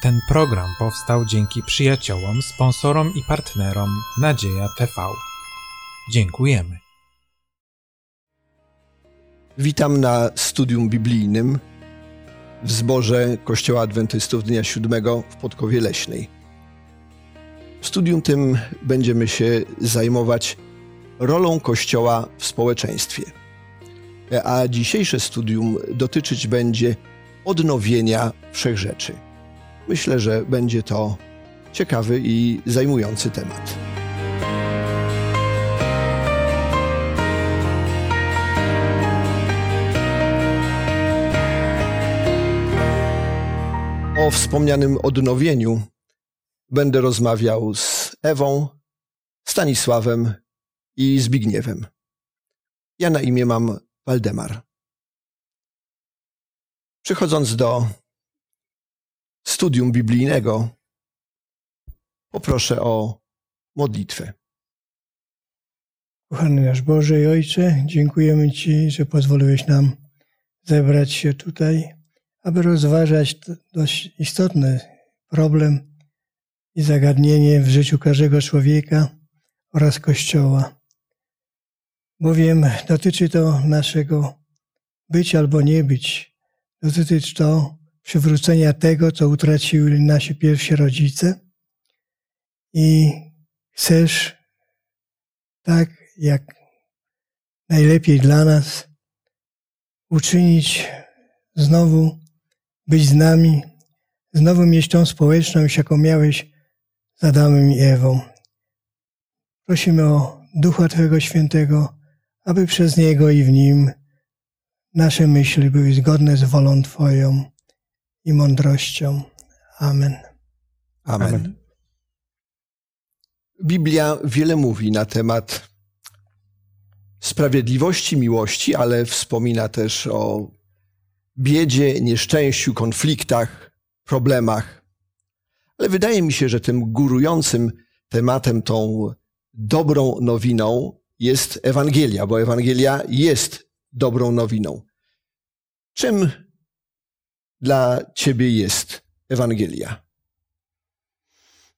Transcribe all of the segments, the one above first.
Ten program powstał dzięki przyjaciołom, sponsorom i partnerom Nadzieja TV. Dziękujemy. Witam na studium biblijnym w zborze Kościoła Adwentystów Dnia Siódmego w Podkowie Leśnej. W studium tym będziemy się zajmować rolą Kościoła w społeczeństwie. A dzisiejsze studium dotyczyć będzie odnowienia wszechrzeczy. Myślę, że będzie to ciekawy i zajmujący temat. O wspomnianym odnowieniu będę rozmawiał z Ewą, Stanisławem i Zbigniewem. Ja na imię mam Waldemar. Przechodząc do studium biblijnego, poproszę o modlitwę. Kochany nasz Boże i Ojcze, dziękujemy Ci, że pozwoliłeś nam zebrać się tutaj, aby rozważać dość istotny problem i zagadnienie w życiu każdego człowieka oraz Kościoła. Bowiem dotyczy to naszego być albo nie być. Dotyczy to przywrócenia tego, co utracili nasi pierwsi rodzice. I chcesz tak, jak najlepiej dla nas, uczynić znowu, być z nami, znowu mieć tą społeczność, jaką miałeś z Adamem i Ewą. Prosimy o Ducha Twojego Świętego, aby przez Niego i w Nim nasze myśli były zgodne z wolą Twoją i mądrością. Amen. Amen. Amen. Biblia wiele mówi na temat sprawiedliwości, miłości, ale wspomina też o biedzie, nieszczęściu, konfliktach, problemach. Ale wydaje mi się, że tym górującym tematem, tą dobrą nowiną jest Ewangelia, bo Ewangelia jest dobrą nowiną. Czym dla ciebie jest Ewangelia?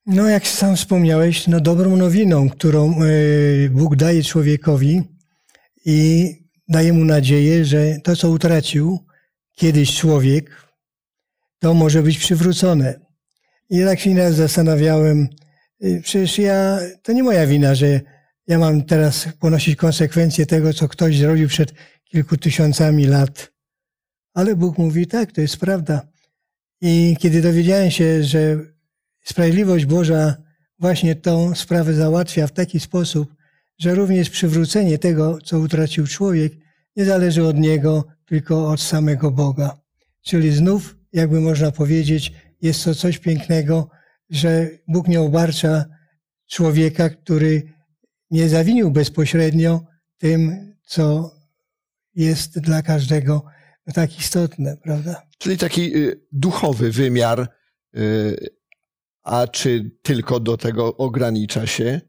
No, jak sam wspomniałeś, no dobrą nowiną, którą e, Bóg daje człowiekowi i daje mu nadzieję, że to, co utracił kiedyś człowiek, to może być przywrócone. I tak się nieraz zastanawiałem, e, przecież ja, to nie moja wina, że ja mam teraz ponosić konsekwencje tego, co ktoś zrobił przed kilku tysiącami lat. Ale Bóg mówi, tak, to jest prawda. I kiedy dowiedziałem się, że sprawiedliwość Boża właśnie tą sprawę załatwia w taki sposób, że również przywrócenie tego, co utracił człowiek, nie zależy od niego, tylko od samego Boga. Czyli znów, jakby można powiedzieć, jest to coś pięknego, że Bóg nie obarcza człowieka, który nie zawinił bezpośrednio tym, co jest dla każdego tak istotne, prawda? Czyli taki y, duchowy wymiar, y, a czy tylko do tego ogranicza się?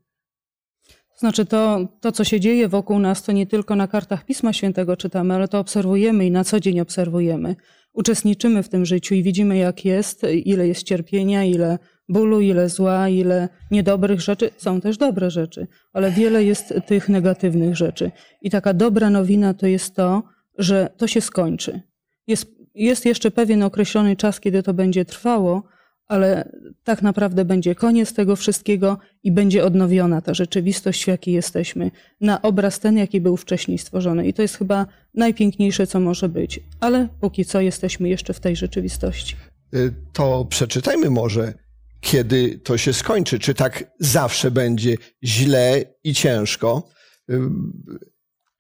Znaczy to, to, co się dzieje wokół nas, to nie tylko na kartach Pisma Świętego czytamy, ale to obserwujemy i na co dzień obserwujemy. Uczestniczymy w tym życiu i widzimy, jak jest, ile jest cierpienia, ile bólu, ile zła, ile niedobrych rzeczy. Są też dobre rzeczy, ale wiele jest tych negatywnych rzeczy. I taka dobra nowina to jest to, że to się skończy. Jest, jest jeszcze pewien określony czas, kiedy to będzie trwało, ale tak naprawdę będzie koniec tego wszystkiego i będzie odnowiona ta rzeczywistość, w jakiej jesteśmy, na obraz ten, jaki był wcześniej stworzony. I to jest chyba najpiękniejsze, co może być. Ale póki co jesteśmy jeszcze w tej rzeczywistości. Y, to przeczytajmy może, kiedy to się skończy. Czy tak zawsze będzie źle i ciężko?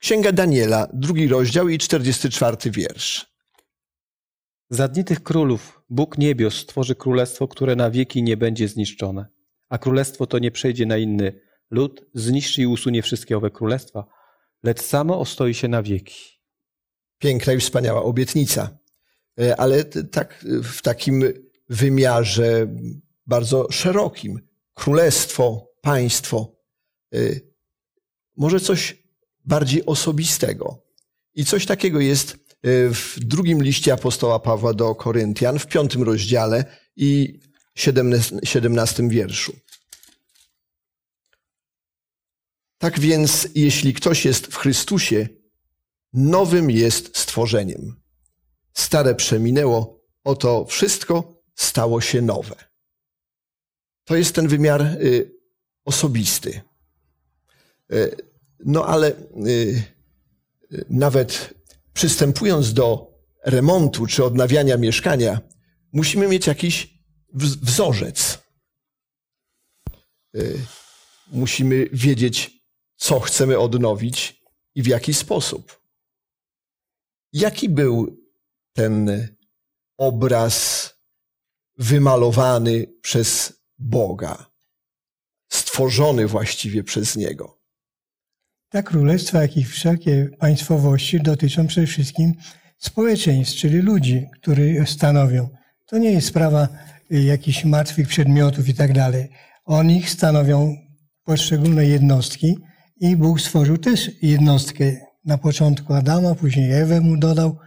Księga Daniela, drugi rozdział i 44 wiersz. Za dni tych królów Bóg niebios stworzy królestwo, które na wieki nie będzie zniszczone. A królestwo to nie przejdzie na inny lud, zniszczy i usunie wszystkie owe królestwa, lecz samo ostoi się na wieki. Piękna i wspaniała obietnica. E, ale tak w takim wymiarze bardzo szerokim. Królestwo, państwo. E, może coś bardziej osobistego. I coś takiego jest e, w drugim liście apostoła Pawła do Koryntian, w piątym rozdziale i 17 wierszu. Tak więc, jeśli ktoś jest w Chrystusie, nowym jest stworzeniem. Stare przeminęło, oto wszystko stało się nowe. To jest ten wymiar y, osobisty. Y, no ale y, nawet przystępując do remontu czy odnawiania mieszkania, musimy mieć jakiś wzorzec. Musimy wiedzieć, co chcemy odnowić i w jaki sposób. Jaki był ten obraz wymalowany przez Boga, stworzony właściwie przez Niego? Tak, królestwa, jak i wszelkie państwowości dotyczą przede wszystkim społeczeństw, czyli ludzi, którzy stanowią. To nie jest sprawa jakichś martwych przedmiotów i tak dalej. O nich stanowią poszczególne jednostki, i Bóg stworzył też jednostkę. Na początku Adama, później Ewę mu dodał.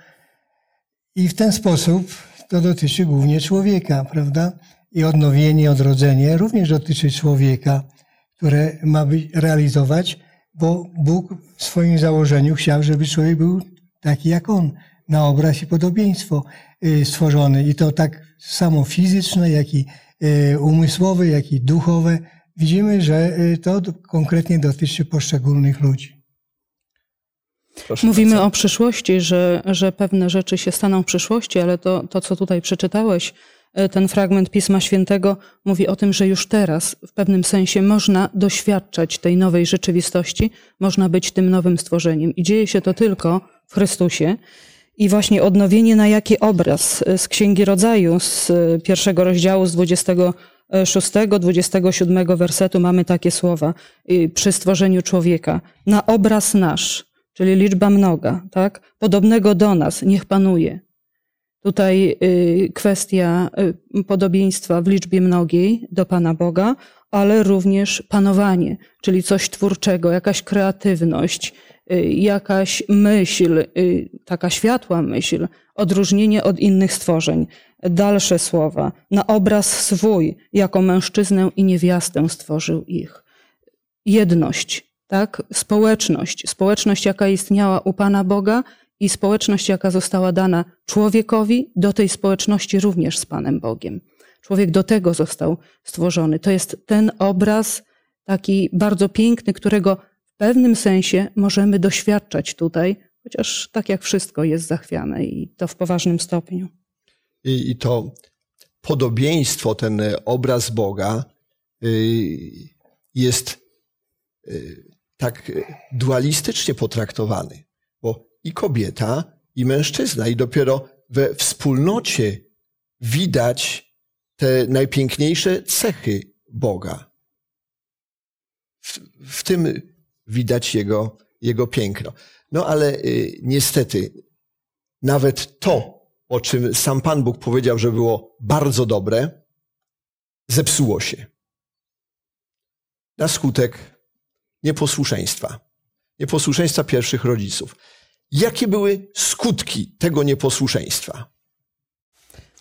I w ten sposób to dotyczy głównie człowieka, prawda? I odnowienie, odrodzenie również dotyczy człowieka, które ma być, realizować, bo Bóg w swoim założeniu chciał, żeby człowiek był taki jak on, na obraz i podobieństwo y, stworzony. I to tak samo fizyczne, jak i y, umysłowe, jak i duchowe widzimy, że y, to konkretnie dotyczy poszczególnych ludzi. Proszę Mówimy bardzo. o przyszłości, że, że pewne rzeczy się staną w przyszłości, ale to, to, co tutaj przeczytałeś, ten fragment Pisma Świętego mówi o tym, że już teraz w pewnym sensie można doświadczać tej nowej rzeczywistości, można być tym nowym stworzeniem. I dzieje się to tylko w Chrystusie. I właśnie odnowienie na jaki obraz z Księgi Rodzaju, z pierwszego rozdziału, z 20 6, 27 wersetu mamy takie słowa przy stworzeniu człowieka. Na obraz nasz, czyli liczba mnoga, tak? Podobnego do nas, niech panuje. Tutaj y, kwestia y, podobieństwa w liczbie mnogiej do Pana Boga, ale również panowanie, czyli coś twórczego, jakaś kreatywność, y, jakaś myśl, taka światła myśl, odróżnienie od innych stworzeń. Dalsze słowa. Na obraz swój, jako mężczyznę i niewiastę stworzył ich. Jedność, tak? Społeczność. Społeczność, jaka istniała u Pana Boga i społeczność, jaka została dana człowiekowi, do tej społeczności również z Panem Bogiem. Człowiek do tego został stworzony. To jest ten obraz taki bardzo piękny, którego w pewnym sensie możemy doświadczać tutaj, chociaż tak jak wszystko jest zachwiane i to w poważnym stopniu. I, i to podobieństwo, ten obraz Boga y, jest y, tak dualistycznie potraktowany, i kobieta, i mężczyzna, i dopiero we wspólnocie widać te najpiękniejsze cechy Boga. W, w tym widać jego, jego piękno. No ale y, niestety, nawet to, o czym sam Pan Bóg powiedział, że było bardzo dobre, zepsuło się. Na skutek nieposłuszeństwa. Nieposłuszeństwa pierwszych rodziców. Jakie były skutki tego nieposłuszeństwa?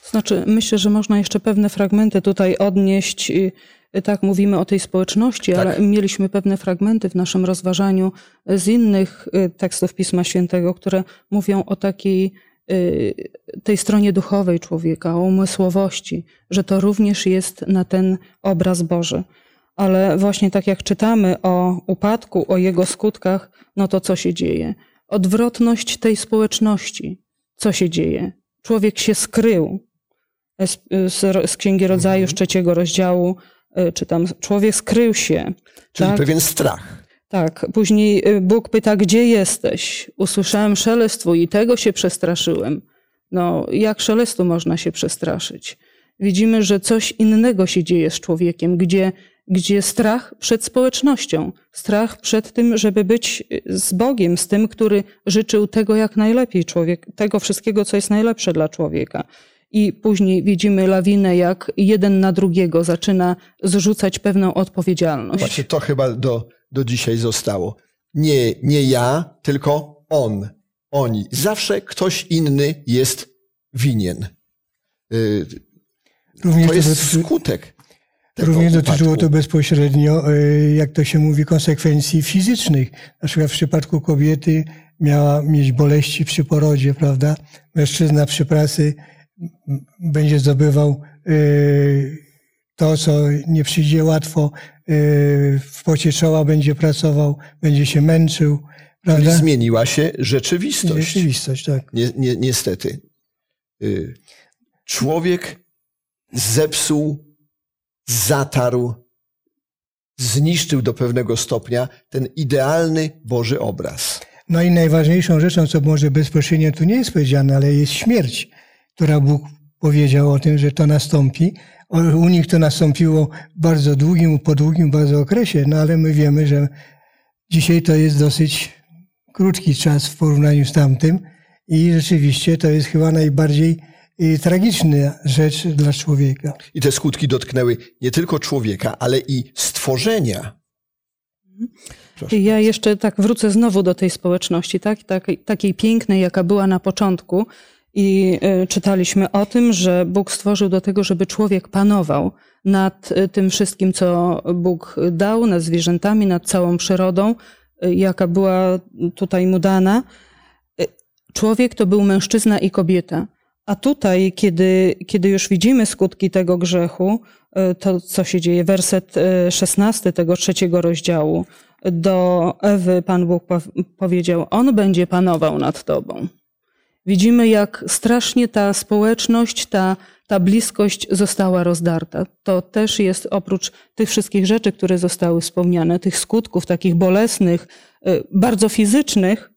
Znaczy, myślę, że można jeszcze pewne fragmenty tutaj odnieść tak mówimy o tej społeczności, tak. ale mieliśmy pewne fragmenty w naszym rozważaniu z innych y, tekstów Pisma Świętego, które mówią o takiej y, tej stronie duchowej człowieka, o umysłowości, że to również jest na ten obraz Boży. Ale właśnie tak jak czytamy o upadku, o jego skutkach, no to co się dzieje? Odwrotność tej społeczności. Co się dzieje? Człowiek się skrył z, z, z Księgi Rodzaju, z mhm. trzeciego rozdziału, E, czy tam człowiek skrył się. Czyli tak? pewien strach. Tak. Później e, Bóg pyta, gdzie jesteś? Usłyszałem szelest twój i tego się przestraszyłem. No, jak szelestu można się przestraszyć? Widzimy, że coś innego się dzieje z człowiekiem, gdzie, gdzie strach przed społecznością, strach przed tym, żeby być z Bogiem, z tym, który życzył tego jak najlepiej człowiek, tego wszystkiego, co jest najlepsze dla człowieka i później widzimy lawinę, jak jeden na drugiego zaczyna zrzucać pewną odpowiedzialność. Właśnie to chyba do, do dzisiaj zostało. Nie, nie ja, tylko on, oni. Zawsze ktoś inny jest winien. Y, Również To jest skutek Również dotyczyło upadku. to bezpośrednio, e, jak to się mówi, konsekwencji fizycznych. Na przykład w przypadku kobiety miała mieć boleści przy porodzie, prawda? Mężczyzna przy pracy będzie zdobywał e, to, co nie przyjdzie łatwo, e, w pocie czoła będzie pracował, będzie się męczył, Czyli prawda? zmieniła się rzeczywistość. Rzeczywistość, tak. Ni- ni- niestety. Y, Człowiek zepsuł, zatarł, zniszczył do pewnego stopnia ten idealny Boży obraz. No i najważniejszą rzeczą, co może bezpośrednio tu nie jest powiedziane, ale jest śmierć, która Bóg powiedział o tym, że to nastąpi. U nich to nastąpiło bardzo długim, po długim bardzo okresie, no ale my wiemy, że dzisiaj to jest dosyć krótki czas w porównaniu z tamtym i rzeczywiście to jest chyba najbardziej tragiczna rzecz dla człowieka. I te skutki dotknęły nie tylko człowieka, ale i stworzenia. Proszę. Ja jeszcze tak wrócę znowu do tej społeczności, tak? takiej, takiej pięknej, jaka była na początku. I y, czytaliśmy o tym, że Bóg stworzył do tego, żeby człowiek panował nad y, tym wszystkim, co Bóg dał, nad zwierzętami, nad całą przyrodą, y, jaka była tutaj mu dana. Człowiek to był mężczyzna i kobieta. A tutaj, kiedy, kiedy już widzimy skutki tego grzechu, y, to co się dzieje, werset y, 16 tego trzeciego rozdziału, do Ewy Pan Bóg po- powiedział: On będzie panował nad tobą. Widzimy, jak strasznie ta społeczność, ta, ta bliskość została rozdarta. To też jest oprócz tych wszystkich rzeczy, które zostały wspomniane, tych skutków takich bolesnych, y, bardzo fizycznych,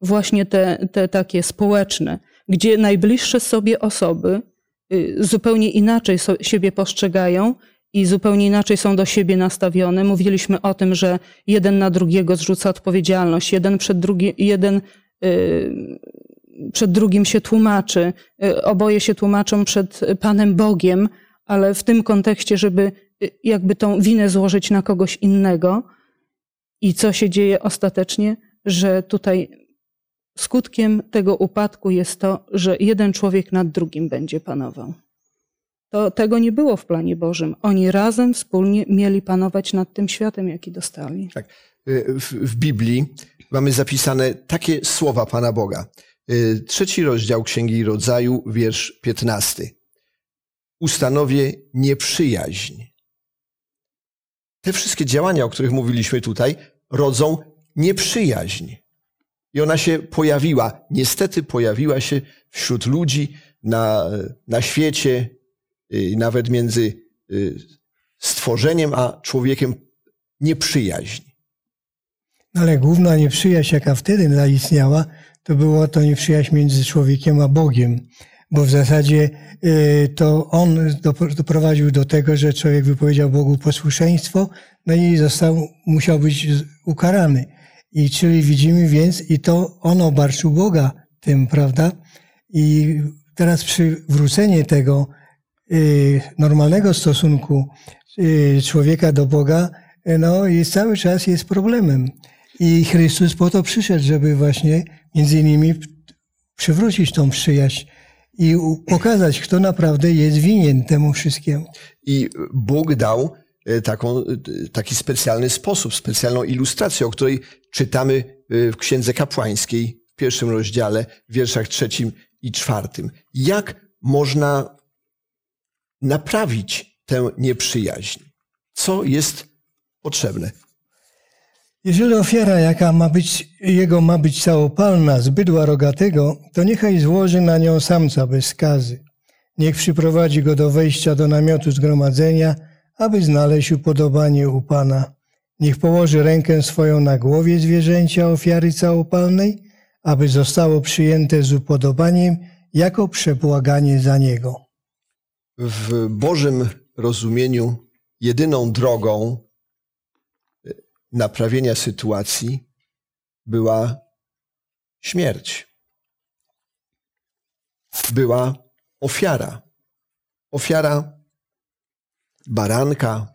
właśnie te, te takie społeczne, gdzie najbliższe sobie osoby y, zupełnie inaczej siebie postrzegają i zupełnie inaczej są do siebie nastawione. Mówiliśmy o tym, że jeden na drugiego zrzuca odpowiedzialność, jeden przed drugim, jeden y, przed drugim się tłumaczy, y, oboje się tłumaczą przed Panem Bogiem, ale w tym kontekście, żeby jakby tą winę złożyć na kogoś innego. I co się dzieje ostatecznie? Że tutaj skutkiem tego upadku jest to, że jeden człowiek nad drugim będzie panował. To tego nie było w planie Bożym. Oni razem, wspólnie mieli panować nad tym światem, jaki dostali. Tak. Y, W, w Biblii mamy zapisane takie słowa Pana Boga. Y, Trzeci rozdział Księgi Rodzaju, wiersz 15. Ustanowię nieprzyjaźń. Te wszystkie działania, o których mówiliśmy tutaj, rodzą nieprzyjaźń. I ona się pojawiła, niestety pojawiła się wśród ludzi na, na świecie, y, nawet między y, stworzeniem a człowiekiem nieprzyjaźń. Ale główna nieprzyjaźń, jaka wtedy zaistniała, to była to nieprzyjaźń między człowiekiem a Bogiem. Bo w zasadzie y, to on dopro- doprowadził do tego, że człowiek wypowiedział Bogu posłuszeństwo, no i został, musiał być ukarany. I czyli widzimy więc, i to on obarczył Boga tym, prawda? I teraz przywrócenie tego y, normalnego stosunku y, człowieka do Boga, y, no jest cały czas jest problemem. I Chrystus po to przyszedł, żeby właśnie między innymi przywrócić tą przyjaźń i pokazać, kto naprawdę jest winien temu wszystkiemu. I Bóg dał taką, e, taki specjalny sposób, specjalną ilustrację, o której czytamy e, w Księdze Kapłańskiej w pierwszym rozdziale, w wierszach trzecim i czwartym. Jak można naprawić tę nieprzyjaźń? Co jest potrzebne? Jeżeli ofiara, jaka ma być, jego ma być całopalna z bydła rogatego, to niechaj złoży na nią samca bez skazy. Niech przyprowadzi go do wejścia do namiotu zgromadzenia, aby znaleźć upodobanie u Pana. Niech położy rękę swoją na głowie zwierzęcia ofiary całopalnej, aby zostało przyjęte z upodobaniem jako przebłaganie za niego. W Bożym rozumieniu jedyną drogą e, naprawienia sytuacji była śmierć. Była ofiara. Ofiara baranka,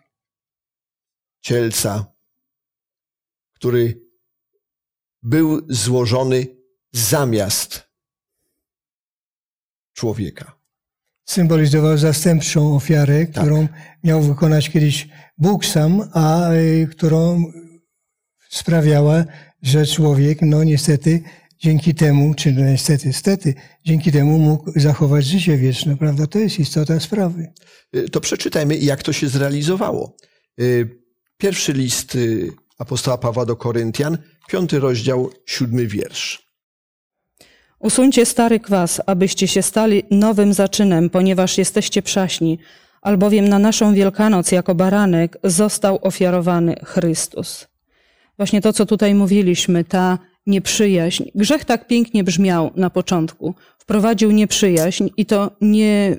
cielca, który był złożony zamiast człowieka. symbolizował zastępczą ofiarę, którą miał wykonać kiedyś Bóg sam, a y, którą sprawiała, że człowiek, no niestety, dzięki temu, czy no niestety, stety, dzięki temu mógł zachować życie wieczne, prawda? To jest istota sprawy. Y, To przeczytajmy, jak to się zrealizowało. Y, Pierwszy list y, apostoła Pawła do Koryntian, piąty rozdział, siódmy wiersz. Usuńcie stary kwas, abyście się stali nowym zaczynem, ponieważ jesteście przaśni, albowiem na naszą Wielkanoc jako baranek został ofiarowany Chrystus. Właśnie to, co tutaj mówiliśmy, ta nieprzyjaźń. Grzech tak pięknie brzmiał na początku. Wprowadził nieprzyjaźń i to nie,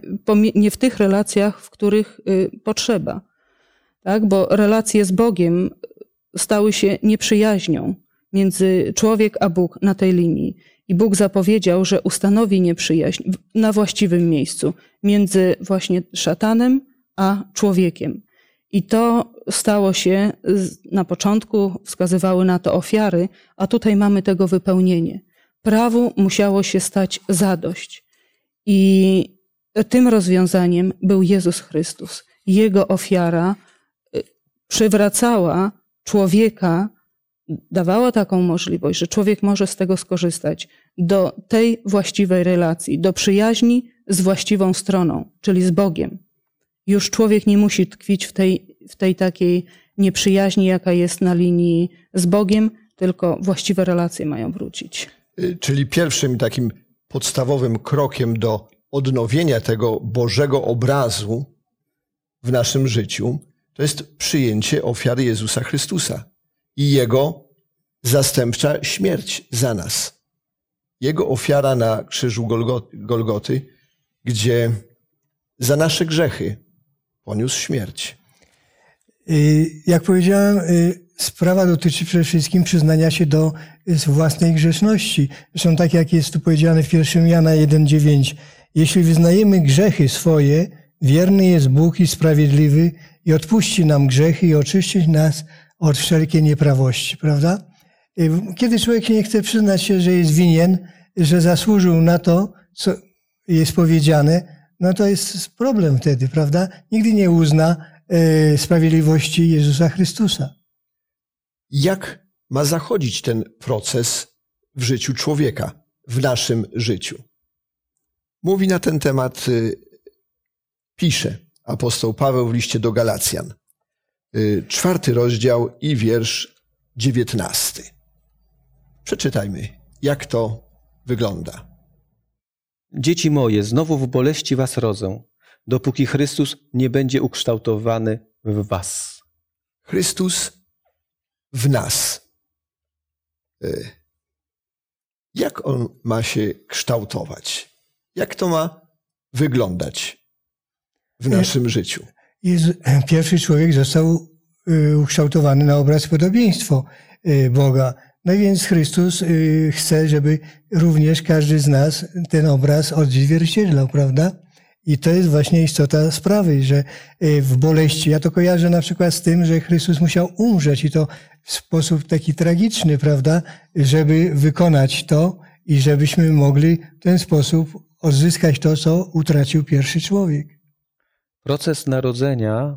nie w tych relacjach, w których y, potrzeba. Tak? Bo relacje z Bogiem stały się nieprzyjaźnią między człowiek a Bóg na tej linii. I Bóg zapowiedział, że ustanowi nieprzyjaźń na właściwym miejscu między właśnie szatanem a człowiekiem. I to stało się, na początku wskazywały na to ofiary, a tutaj mamy tego wypełnienie. Prawu musiało się stać zadość. I tym rozwiązaniem był Jezus Chrystus. Jego ofiara y, przywracała człowieka, dawała taką możliwość, że człowiek może z tego skorzystać, do tej właściwej relacji, do przyjaźni z właściwą stroną, czyli z Bogiem. Już człowiek nie musi tkwić w tej, w tej takiej nieprzyjaźni, jaka jest na linii z Bogiem, tylko właściwe relacje mają wrócić. Y, Czyli pierwszym takim podstawowym krokiem do odnowienia tego Bożego obrazu w naszym życiu to jest przyjęcie ofiary Jezusa Chrystusa i Jego zastępcza śmierć za nas. Jego ofiara na krzyżu Golgo- Golgoty, gdzie za nasze grzechy poniósł śmierć. Y, Jak powiedziałem, y, sprawa dotyczy przede wszystkim przyznania się do y, własnej grzeszności. Zresztą tak jak jest tu powiedziane w 1 Jana 1,9. Jeśli wyznajemy grzechy swoje, wierny jest Bóg i sprawiedliwy i odpuści nam grzechy i oczyści nas od wszelkiej nieprawości, prawda? Kiedy człowiek nie chce przyznać się, że jest winien, że zasłużył na to, co jest powiedziane, no to jest problem wtedy, prawda? Nigdy nie uzna e, sprawiedliwości Jezusa Chrystusa. Jak ma zachodzić ten proces w życiu człowieka, w naszym życiu? Mówi na ten temat, y, pisze apostoł Paweł w liście do Galacjan, y, czwarty rozdział i wiersz dziewiętnasty. Przeczytajmy, jak to wygląda. Dzieci moje, znowu w boleści was rodzę, dopóki Chrystus nie będzie ukształtowany w was. Chrystus w nas. Y, Jak on ma się kształtować? Jak to ma wyglądać w naszym życiu? Jezu, pierwszy człowiek został y, ukształtowany na obraz podobieństwo Boga. No i więc Chrystus y, chce, żeby również każdy z nas ten obraz odzwierciedlał, prawda? I to jest właśnie istota sprawy, że y, w boleści, ja to kojarzę na przykład z tym, że Chrystus musiał umrzeć i to w sposób taki tragiczny, prawda, żeby wykonać to i żebyśmy mogli w ten sposób odzyskać to, co utracił pierwszy człowiek. Proces narodzenia,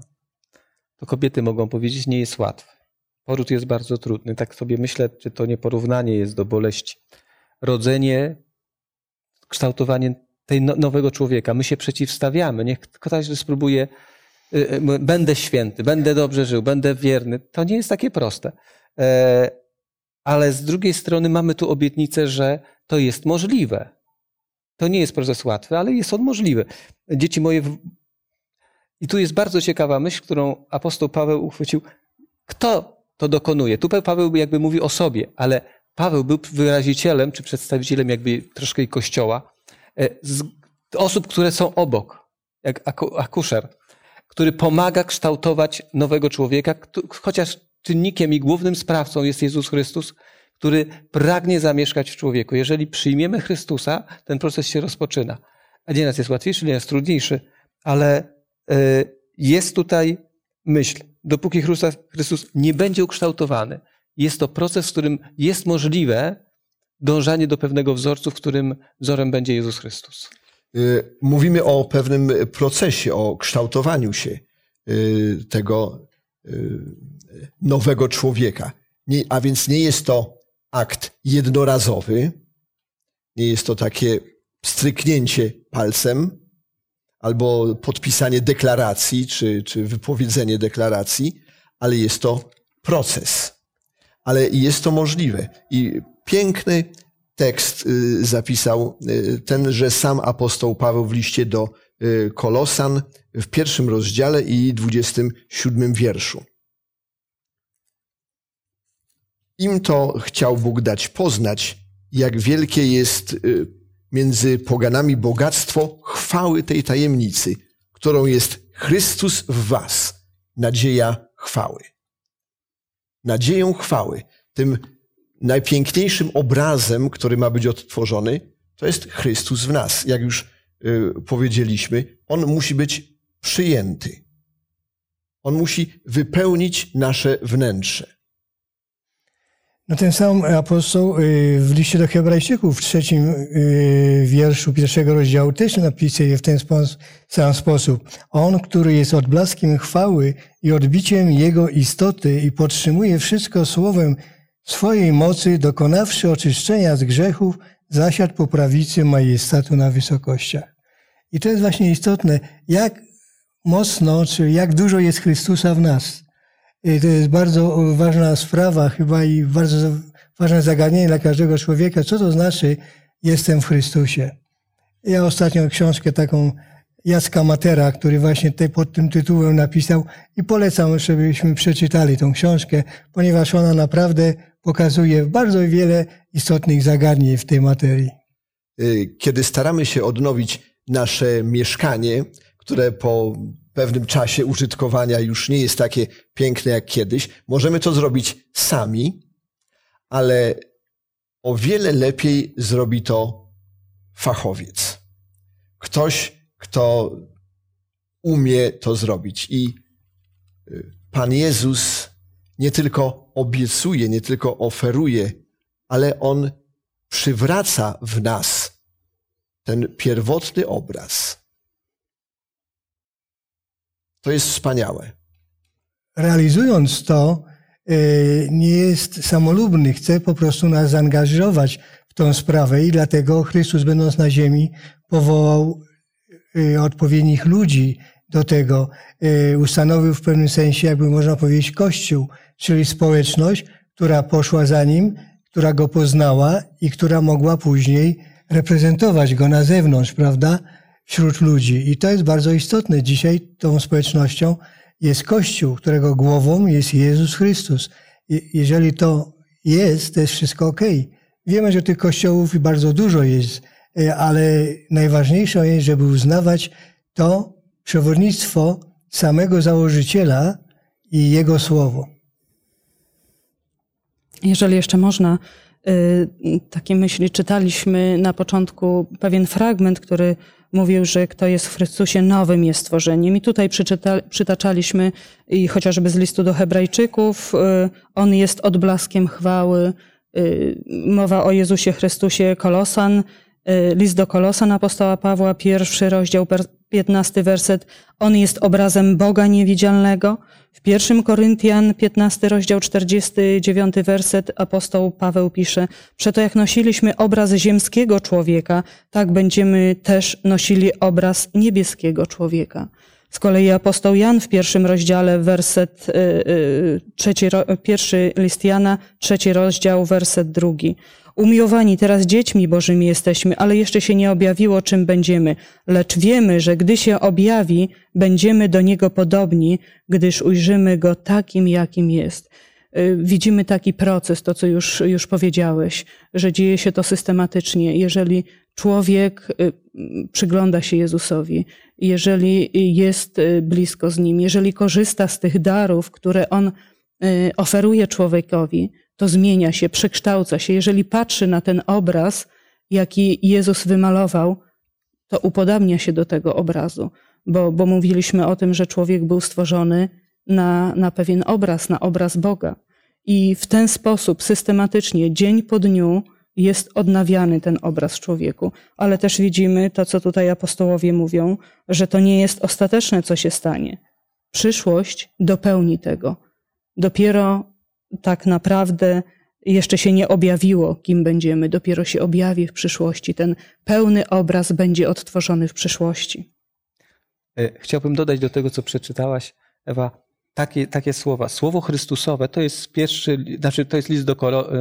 to kobiety mogą powiedzieć, nie jest łatwy. Poród jest bardzo trudny. Tak sobie myślę, czy to nie porównanie jest do boleści. Rodzenie, kształtowanie tej no- nowego człowieka. My się przeciwstawiamy. Niech każdy spróbuje, y, y, będę święty, będę dobrze żył, będę wierny. To nie jest takie proste. E, Ale z drugiej strony mamy tu obietnicę, że to jest możliwe. To nie jest proces łatwy, ale jest on możliwy. Dzieci moje, w- i tu jest bardzo ciekawa myśl, którą apostoł Paweł uchwycił. Kto to dokonuje? Tu Paweł jakby mówi o sobie, ale Paweł był wyrazicielem, czy przedstawicielem jakby troszkę i kościoła, e, z osób, które są obok, jak aku- akuszer, który pomaga kształtować nowego człowieka, chociaż czynnikiem i głównym sprawcą jest Jezus Chrystus, który pragnie zamieszkać w człowieku. Jeżeli przyjmiemy Chrystusa, ten proces się rozpoczyna. A nie nas jest łatwiejszy, nie jest trudniejszy, ale e, jest tutaj myśl, dopóki Chrystus, nie będzie ukształtowany, jest to proces, w którym jest możliwe dążenie do pewnego wzorcu, w którym wzorem będzie Jezus Chrystus. Y, mówimy o pewnym procesie, o kształtowaniu się y, tego y, nowego człowieka. A więc nie jest to akt jednorazowy, nie jest to takie stryknięcie palcem albo podpisanie deklaracji czy, czy wypowiedzenie deklaracji, ale jest to proces. Ale jest to możliwe. I piękny tekst y, zapisał y, tenże sam apostoł Paweł w liście do y, Kolosan w pierwszym rozdziale i dwudziestym siódmym wierszu. Im to chciał Bóg dać poznać, jak wielkie jest między poganami bogactwo chwały tej tajemnicy, którą jest Chrystus w was, nadzieja chwały. Nadzieją chwały, tym najpiękniejszym obrazem, który ma być odtworzony, to jest Chrystus w nas. Jak już y, powiedzieliśmy, on musi być przyjęty. On musi wypełnić nasze wnętrze. No ten sam apostoł y, w liście do Hebrajczyków w trzecim y, wierszu pierwszego rozdziału też napisuje w ten sam sposób. On, który jest odblaskiem chwały i odbiciem Jego istoty i podtrzymuje wszystko słowem swojej mocy, dokonawszy oczyszczenia z grzechów, zasiadł po prawicy majestatu na wysokościach. I to jest właśnie istotne, jak mocno, czy jak dużo jest Chrystusa w nas. I to jest bardzo ważna sprawa, chyba i bardzo ważne zagadnienie dla każdego człowieka. Co to znaczy, jestem w Chrystusie? Ja ostatnio książkę taką Jacka Matera, który właśnie tutaj pod tym tytułem napisał i polecam, żebyśmy przeczytali tą książkę, ponieważ ona naprawdę pokazuje bardzo wiele istotnych zagadnień w tej materii. Y, kiedy staramy się odnowić nasze mieszkanie, które po pewnym czasie użytkowania już nie jest takie piękne jak kiedyś, możemy to zrobić sami, ale o wiele lepiej zrobi to fachowiec. Ktoś, kto umie to zrobić. I y, Pan Jezus nie tylko obiecuje, nie tylko oferuje, ale On przywraca w nas ten pierwotny obraz. To jest wspaniałe. Realizując to, y, nie jest samolubny, chce po prostu nas zaangażować w tą sprawę i dlatego Chrystus, będąc na ziemi, powołał y, odpowiednich ludzi do tego, y, ustanowił w pewnym sensie, jakby można powiedzieć, Kościół, czyli społeczność, która poszła za nim, która go poznała i która mogła później reprezentować go na zewnątrz, prawda, wśród ludzi. I to jest bardzo istotne. Dzisiaj tą społecznością jest Kościół, którego głową jest Jezus Chrystus. jeżeli to jest, to jest wszystko ok. Wiemy, że tych kościołów bardzo dużo jest, e, ale najważniejsze jest, żeby uznawać to przewodnictwo samego założyciela i jego słowo. Jeżeli jeszcze można, y, takie myśli czytaliśmy na początku pewien fragment, który mówił, że kto jest w Chrystusie nowym jest stworzeniem. I tutaj przytaczaliśmy i chociażby z listu do Hebrajczyków, y, on jest odblaskiem chwały. Y, mowa o Jezusie Chrystusie Kolosan, list do Kolosan apostoła Pawła, pierwszy rozdział, 15 werset. On jest obrazem Boga niewidzialnego. W pierwszym Koryntian, 15 rozdział, 49 werset, apostoł Paweł pisze, przeto jak nosiliśmy obraz ziemskiego człowieka, tak będziemy też nosili obraz niebieskiego człowieka. Z kolei apostoł Jan w pierwszym rozdziale, werset, y, y, trzeci, pierwszy list Jana, trzeci rozdział, werset drugi. Umiłowani, teraz dziećmi Bożymi jesteśmy, ale jeszcze się nie objawiło, czym będziemy. Lecz wiemy, że gdy się objawi, będziemy do Niego podobni, gdyż ujrzymy Go takim, jakim jest. Y, widzimy taki proces, to co już, już powiedziałeś, że dzieje się to systematycznie. Jeżeli człowiek y, przygląda się Jezusowi, jeżeli jest y, blisko z Nim, jeżeli korzysta z tych darów, które On oferuje człowiekowi, to zmienia się, przekształca się. Jeżeli patrzy na ten obraz, jaki Jezus wymalował, to upodabnia się do tego obrazu, bo, bo mówiliśmy o tym, że człowiek był stworzony na, na pewien obraz, na obraz Boga. I w ten sposób systematycznie, dzień po dniu, jest odnawiany ten obraz człowieku, ale też widzimy to, co tutaj apostołowie mówią, że to nie jest ostateczne, co się stanie. Przyszłość dopełni tego. Dopiero tak naprawdę jeszcze się nie objawiło, kim będziemy, dopiero się objawi w przyszłości. Ten pełny obraz będzie odtworzony w przyszłości. E, chciałbym dodać do tego, co przeczytałaś, Ewa, takie, takie słowa. Słowo Chrystusowe to jest pierwszy, znaczy to jest list do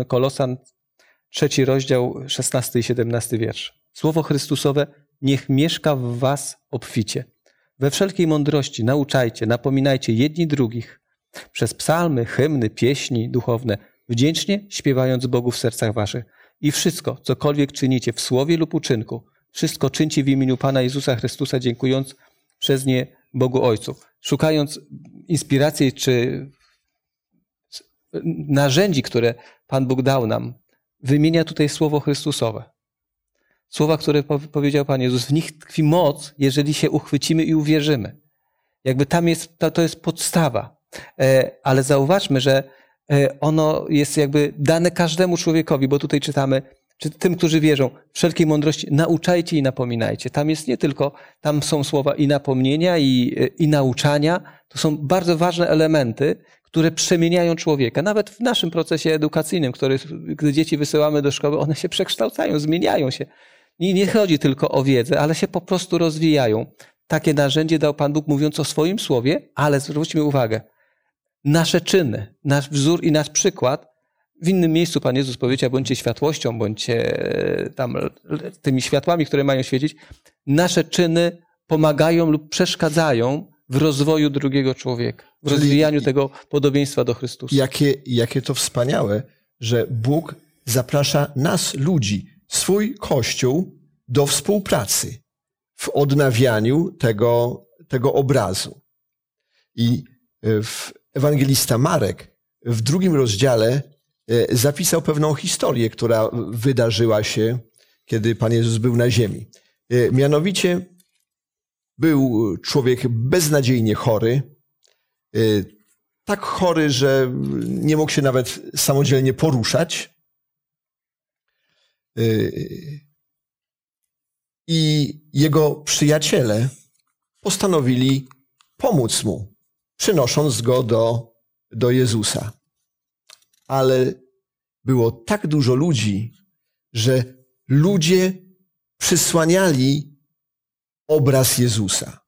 Kolosan, trzeci rozdział, szesnasty i siedemnasty wiersz. Słowo Chrystusowe niech mieszka w was obficie. We wszelkiej mądrości nauczajcie, napominajcie jedni drugich przez psalmy, hymny, pieśni duchowne, wdzięcznie śpiewając Bogu w sercach waszych. I wszystko, cokolwiek czynicie w słowie lub uczynku, wszystko czyńcie w imieniu Pana Jezusa Chrystusa, dziękując przez nie Bogu Ojcu. Szukając inspiracji czy narzędzi, które Pan Bóg dał nam, wymienia tutaj słowo Chrystusowe. Słowa, które powiedział Pan Jezus, w nich tkwi moc, jeżeli się uchwycimy i uwierzymy. Jakby tam jest, to, to jest podstawa. E, ale zauważmy, że e, ono jest jakby dane każdemu człowiekowi, bo tutaj czytamy, czy tym, którzy wierzą, wszelkiej mądrości nauczajcie i napominajcie. Tam jest nie tylko, tam są słowa i napomnienia, i, i nauczania. To są bardzo ważne elementy, które przemieniają człowieka. Nawet w naszym procesie edukacyjnym, który, gdy dzieci wysyłamy do szkoły, one się przekształcają, zmieniają się. I nie chodzi tylko o wiedzę, ale się po prostu rozwijają. Takie narzędzie dał Pan Bóg mówiąc o swoim słowie, ale zwróćmy uwagę, nasze czyny, nasz wzór i nasz przykład w innym miejscu Pan Jezus powiedział, bądźcie światłością, bądźcie e, tam tymi światłami, które mają świecić. Nasze czyny pomagają lub przeszkadzają w rozwoju drugiego człowieka, w Czyli rozwijaniu tego podobieństwa do Chrystusa. Jakie, jakie to wspaniałe, że Bóg zaprasza nas, ludzi, swój Kościół do współpracy w odnawianiu tego, tego obrazu. I e, w ewangelista Marek w drugim rozdziale E, zapisał pewną historię, która wydarzyła się, kiedy Pan Jezus był na ziemi. E, mianowicie był człowiek beznadziejnie chory, e, tak chory, że nie mógł się nawet samodzielnie poruszać. I jego przyjaciele postanowili pomóc mu, przynosząc go do, do Jezusa ale było tak dużo ludzi, że ludzie przysłaniali obraz Jezusa.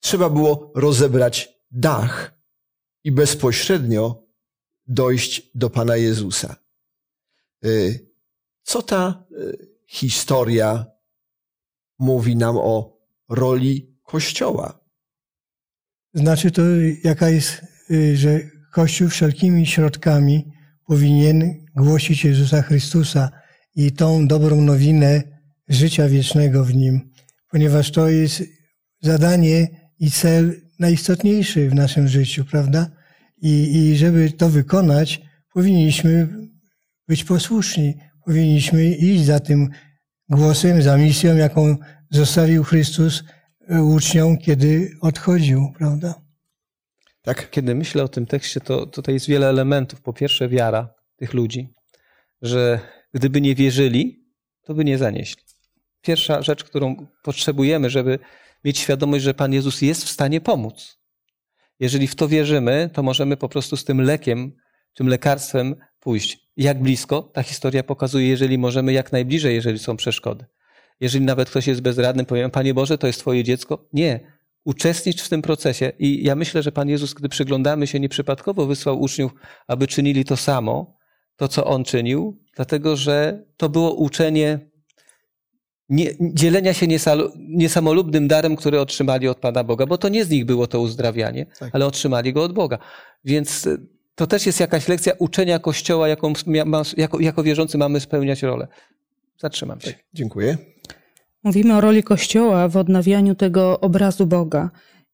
Trzeba było rozebrać dach i bezpośrednio dojść do Pana Jezusa. Y, co ta y, historia mówi nam o roli Kościoła? Znaczy to, jaka jest, y, że Kościół wszelkimi środkami powinien głosić Jezusa Chrystusa i tą dobrą nowinę życia wiecznego w Nim, ponieważ to jest zadanie i cel najistotniejszy w naszym życiu, prawda? I, i żeby to wykonać, powinniśmy być posłuszni, powinniśmy iść za tym głosem, za misją, jaką zostawił Chrystus uczniom, kiedy odchodził, prawda? Tak? Kiedy myślę o tym tekście, to tutaj jest wiele elementów. Po pierwsze, wiara tych ludzi, że gdyby nie wierzyli, to by nie zanieśli. Pierwsza rzecz, którą potrzebujemy, żeby mieć świadomość, że Pan Jezus jest w stanie pomóc. Jeżeli w to wierzymy, to możemy po prostu z tym lekiem, tym lekarstwem pójść. Jak blisko? Ta historia pokazuje, jeżeli możemy, jak najbliżej, jeżeli są przeszkody. Jeżeli nawet ktoś jest bezradny, powiem, Panie Boże, to jest Twoje dziecko? Nie uczestnicz w tym procesie. I ja myślę, że Pan Jezus, gdy przyglądamy się nieprzypadkowo, wysłał uczniów, aby czynili to samo, to co On czynił, dlatego że to było uczenie nie, dzielenia się niesamolubnym darem, który otrzymali od Pana Boga, bo to nie z nich było to uzdrawianie, tak. ale otrzymali go od Boga. Więc to też jest jakaś lekcja uczenia Kościoła, jaką, jako, jako wierzący mamy spełniać rolę. Zatrzymam się. Tak, dziękuję. Mówimy o roli Kościoła w odnawianiu tego obrazu Boga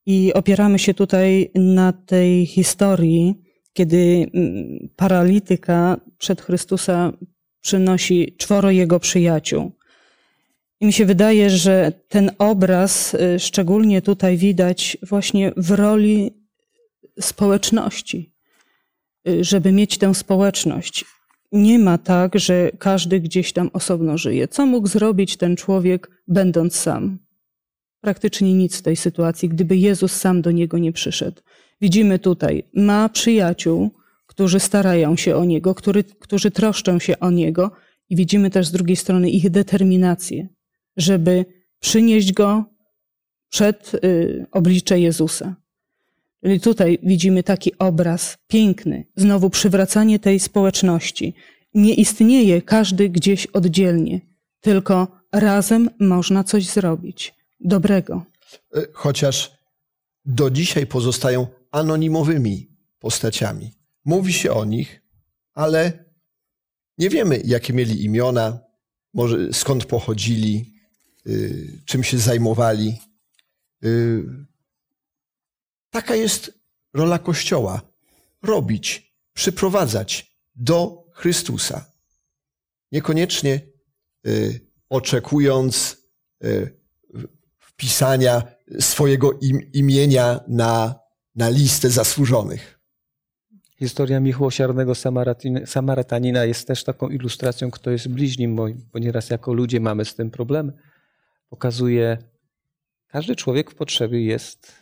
i opieramy się tutaj na tej historii, kiedy mm, paralityka przed Chrystusa przynosi czworo jego przyjaciół. I mi się wydaje, że ten obraz y, szczególnie tutaj widać właśnie w roli społeczności, y, żeby mieć tę społeczność. Nie ma tak, że każdy gdzieś tam osobno żyje. Co mógł zrobić ten człowiek, będąc sam? Praktycznie nic w tej sytuacji, gdyby Jezus sam do niego nie przyszedł. Widzimy tutaj, ma przyjaciół, którzy starają się o niego, który, którzy troszczą się o niego, i widzimy też z drugiej strony ich determinację, żeby przynieść go przed y, oblicze Jezusa. Czyli tutaj widzimy taki obraz piękny, znowu przywracanie tej społeczności. Nie istnieje każdy gdzieś oddzielnie, tylko razem można coś zrobić dobrego. E, Chociaż do dzisiaj pozostają anonimowymi postaciami. Mówi się o nich, ale nie wiemy, jakie mieli imiona, może skąd pochodzili, y, czym się zajmowali. Taka jest rola Kościoła. Robić, przyprowadzać do Chrystusa. Niekoniecznie y, oczekując y, wpisania swojego im, imienia na, na listę zasłużonych. Historia miłosiernego Samarytanina jest też taką ilustracją, kto jest bliźnim moim, bo nieraz jako ludzie mamy z tym problem. Pokazuje, każdy człowiek w potrzebie jest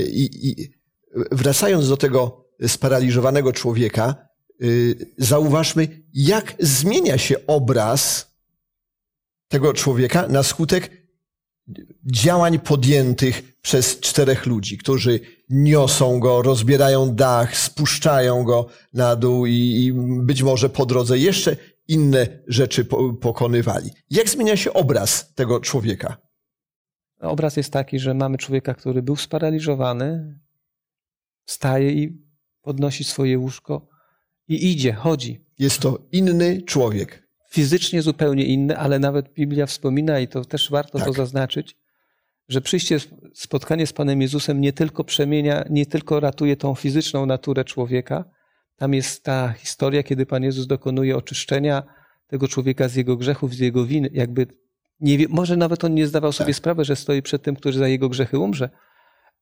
I, i wracając do tego sparaliżowanego człowieka, y, zauważmy, jak zmienia się obraz tego człowieka na skutek działań podjętych przez czterech ludzi, którzy niosą go, rozbierają dach, spuszczają go na dół i, być może po drodze jeszcze inne rzeczy po, pokonywali. Jak zmienia się obraz tego człowieka? Obraz jest taki, że mamy człowieka, który był sparaliżowany, staje i podnosi swoje łóżko i idzie, chodzi. Jest to inny człowiek. Fizycznie zupełnie inny, ale nawet Biblia wspomina, i to też warto Tak. to zaznaczyć, że przyjście, spotkanie z Panem Jezusem nie tylko przemienia, nie tylko ratuje tą fizyczną naturę człowieka. Tam jest ta historia, kiedy Pan Jezus dokonuje oczyszczenia tego człowieka z jego grzechów, z jego winy. Jakby nie wie, może nawet on nie zdawał sobie Tak. sprawy, że stoi przed tym, który za jego grzechy umrze.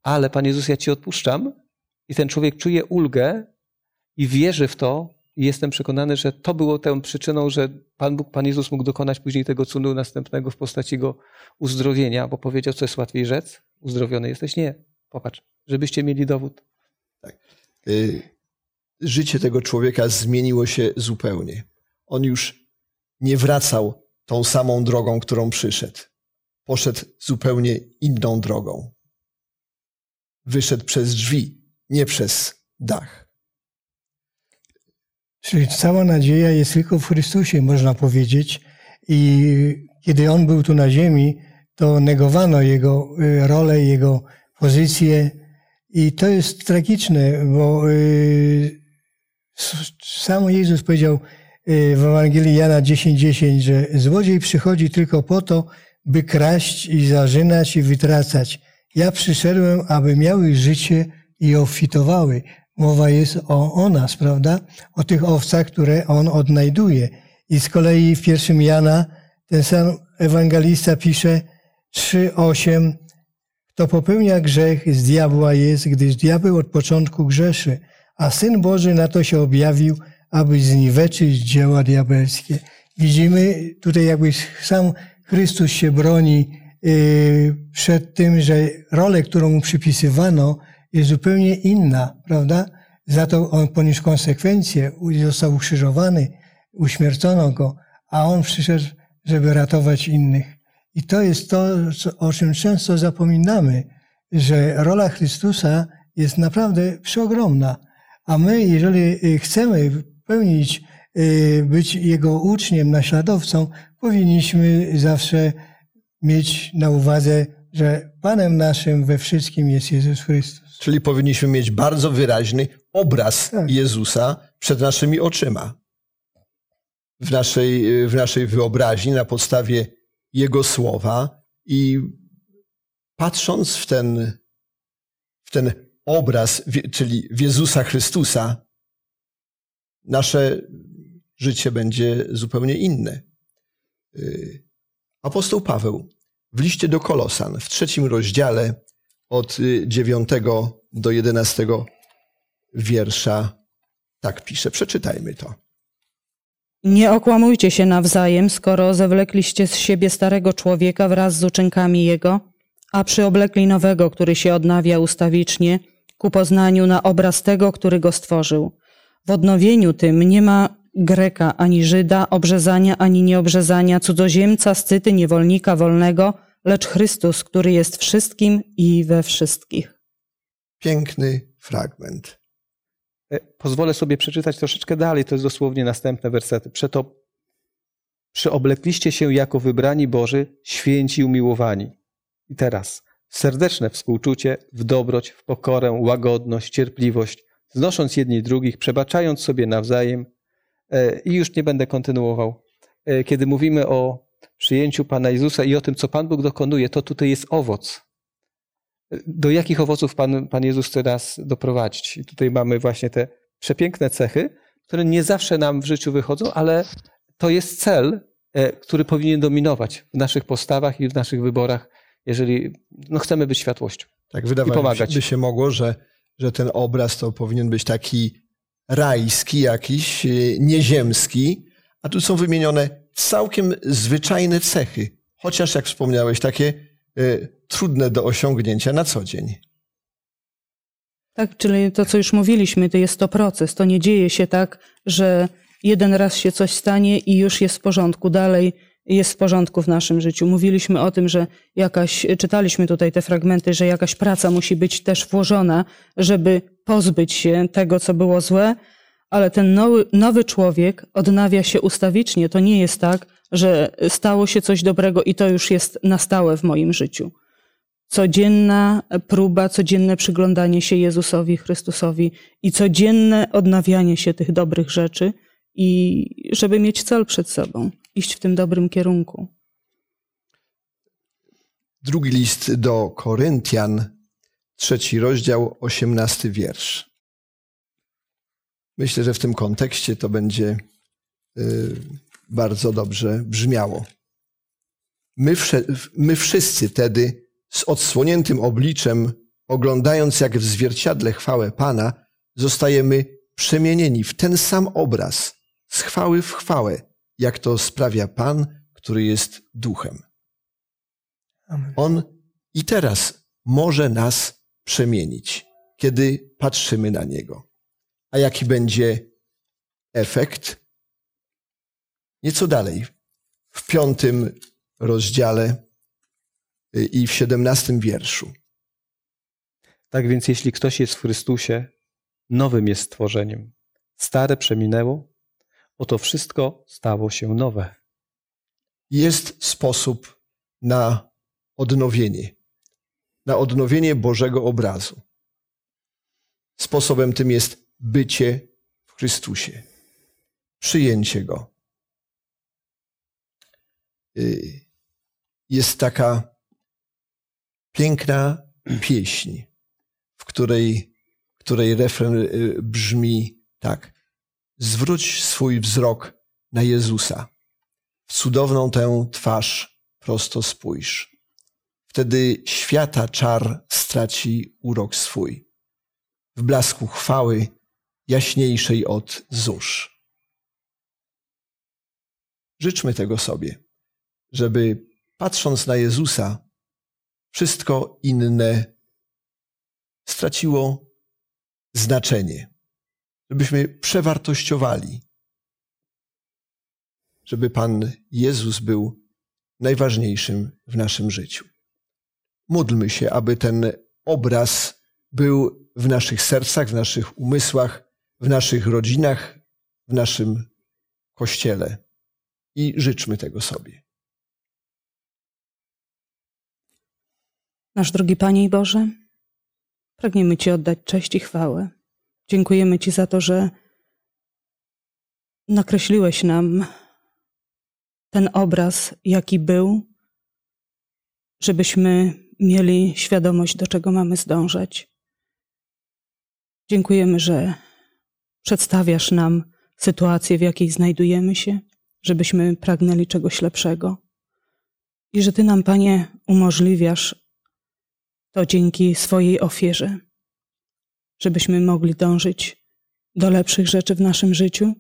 Ale Pan Jezus, ja ci odpuszczam. I ten człowiek czuje ulgę i wierzy w to. I jestem przekonany, że to było tą przyczyną, że Pan Bóg, Pan Jezus mógł dokonać później tego cudu następnego w postaci go uzdrowienia, bo powiedział, co jest łatwiej rzec? Uzdrowiony jesteś? Nie. Popatrz, żebyście mieli dowód. Y, Życie tego człowieka zmieniło się zupełnie. On już nie wracał tą samą drogą, którą przyszedł. Poszedł zupełnie inną drogą. Wyszedł przez drzwi, nie przez dach. Czyli cała nadzieja jest tylko w Chrystusie, można powiedzieć. I kiedy On był tu na ziemi, to negowano Jego y, rolę, Jego pozycję. I to jest tragiczne, bo y, sam Jezus powiedział w Ewangelii Jana 10:10, że złodziej przychodzi tylko po to, by kraść i zarzynać i wytracać. Ja przyszedłem, aby miały życie i obfitowały. Mowa jest o, o nas, prawda? O tych owcach, które on odnajduje. I z kolei w pierwszym Jana ten sam ewangelista pisze 3:8 Kto popełnia grzech z diabła jest, gdyż diabeł od początku grzeszy, a Syn Boży na to się objawił, aby zniweczyć dzieła diabelskie. Widzimy tutaj jakby sam Chrystus się broni yy, przed tym, że rolę, którą mu przypisywano, jest zupełnie inna, prawda? Za to on poniósł konsekwencje, został ukrzyżowany, uśmiercono go, a on przyszedł, żeby ratować innych. I to jest to, o czym często zapominamy, że rola Chrystusa jest naprawdę przeogromna. A my, jeżeli y, chcemy pełnić, y, być Jego uczniem, naśladowcą, powinniśmy zawsze mieć na uwadze, że Panem naszym we wszystkim jest Jezus Chrystus. Czyli powinniśmy mieć bardzo wyraźny obraz Tak. Jezusa przed naszymi oczyma. W naszej, w naszej wyobraźni, na podstawie Jego słowa i patrząc w ten, w ten obraz, czyli w Jezusa Chrystusa, nasze życie będzie zupełnie inne. Y, Apostoł Paweł w liście do Kolosan w trzecim rozdziale od y, 9 do 11 wiersza Tak pisze, przeczytajmy to. Nie okłamujcie się nawzajem, skoro zewlekliście z siebie starego człowieka wraz z uczynkami jego, a przyoblekli nowego, który się odnawia ustawicznie, ku poznaniu na obraz tego, który go stworzył. W odnowieniu tym nie ma Greka ani Żyda, obrzezania ani nieobrzezania, cudzoziemca, scyty, niewolnika, wolnego, lecz Chrystus, który jest wszystkim i we wszystkich. Piękny fragment. E, Pozwolę sobie przeczytać troszeczkę dalej, to jest dosłownie następne wersety. Przeto przyoblekliście się jako wybrani Boży, święci i umiłowani. I teraz serdeczne współczucie w dobroć, w pokorę, łagodność, cierpliwość, znosząc jedni drugich, przebaczając sobie nawzajem. E, I już nie będę kontynuował. E, Kiedy mówimy o przyjęciu Pana Jezusa i o tym, co Pan Bóg dokonuje, to tutaj jest owoc. Do jakich owoców Pan, Pan Jezus chce nas doprowadzić? I tutaj mamy właśnie te przepiękne cechy, które nie zawsze nam w życiu wychodzą, ale to jest cel, e, który powinien dominować w naszych postawach i w naszych wyborach, jeżeli no, chcemy być światłością. Tak wydawać pomagać. by się mogło, że, że ten obraz to powinien być taki rajski jakiś, y, nieziemski, a tu są wymienione całkiem zwyczajne cechy, chociaż jak wspomniałeś, takie y, trudne do osiągnięcia na co dzień. Tak, czyli to, co już mówiliśmy, to jest to proces. To nie dzieje się tak, że jeden raz się coś stanie i już jest w porządku. Dalej jest w porządku w naszym życiu. Mówiliśmy o tym, że jakaś, czytaliśmy tutaj te fragmenty, że jakaś praca musi być też włożona, żeby pozbyć się tego, co było złe, ale ten nowy, nowy człowiek odnawia się ustawicznie. To nie jest tak, że stało się coś dobrego i to już jest na stałe w moim życiu codzienna próba, codzienne przyglądanie się Jezusowi Chrystusowi i codzienne odnawianie się tych dobrych rzeczy i żeby mieć cel przed sobą, iść w tym dobrym kierunku. Drugi list do Koryntian, trzeci rozdział, osiemnasty wiersz. Myślę, że w tym kontekście to będzie y, bardzo dobrze brzmiało. My, my wszyscy tedy z odsłoniętym obliczem, oglądając jak w zwierciadle chwałę Pana, zostajemy przemienieni w ten sam obraz, z chwały w chwałę, jak to sprawia Pan, który jest duchem. Amen. On i teraz może nas przemienić, kiedy patrzymy na Niego. A jaki będzie efekt? Nieco dalej, w piątym rozdziale y, i w siedemnastym wierszu. Tak więc jeśli ktoś jest w Chrystusie, nowym jest stworzeniem. Stare przeminęło, oto wszystko stało się nowe. Jest sposób na odnowienie, na odnowienie Bożego obrazu. Sposobem tym jest bycie w Chrystusie, przyjęcie Go. Y, Jest taka piękna pieśń, w której, której refren y, brzmi tak. Zwróć swój wzrok na Jezusa. W cudowną tę twarz prosto spójrz. Wtedy świata czar straci urok swój. W blasku chwały jaśniejszej od zórz. Życzmy tego sobie, żeby patrząc na Jezusa, wszystko inne straciło znaczenie. Żebyśmy przewartościowali, żeby Pan Jezus był najważniejszym w naszym życiu. Módlmy się, aby ten obraz był w naszych sercach, w naszych umysłach, w naszych rodzinach, w naszym kościele. I życzmy tego sobie. Nasz drogi Panie i Boże, pragniemy Ci oddać cześć i chwałę. Dziękujemy Ci za to, że nakreśliłeś nam ten obraz, jaki był, żebyśmy mieli świadomość, do czego mamy zdążać. Dziękujemy, że przedstawiasz nam sytuację, w jakiej znajdujemy się, żebyśmy pragnęli czegoś lepszego. I że Ty nam, Panie, umożliwiasz to dzięki swojej ofierze, żebyśmy mogli dążyć do lepszych rzeczy w naszym życiu,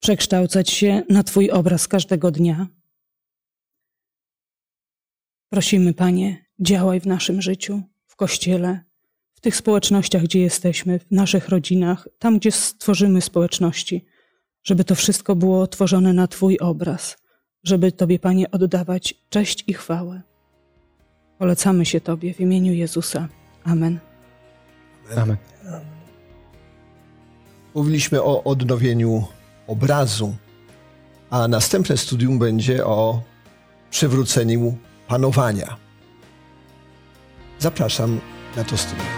przekształcać się na Twój obraz każdego dnia. Prosimy, Panie, działaj w naszym życiu, w kościele, w tych społecznościach, gdzie jesteśmy, w naszych rodzinach, tam, gdzie stworzymy społeczności, żeby to wszystko było tworzone na Twój obraz, żeby Tobie, Panie, oddawać cześć i chwałę. Polecamy się Tobie w imieniu Jezusa. Amen. Amen. Mówiliśmy o odnowieniu obrazu, a następne studium będzie o przywróceniu panowania. Zapraszam na to studium.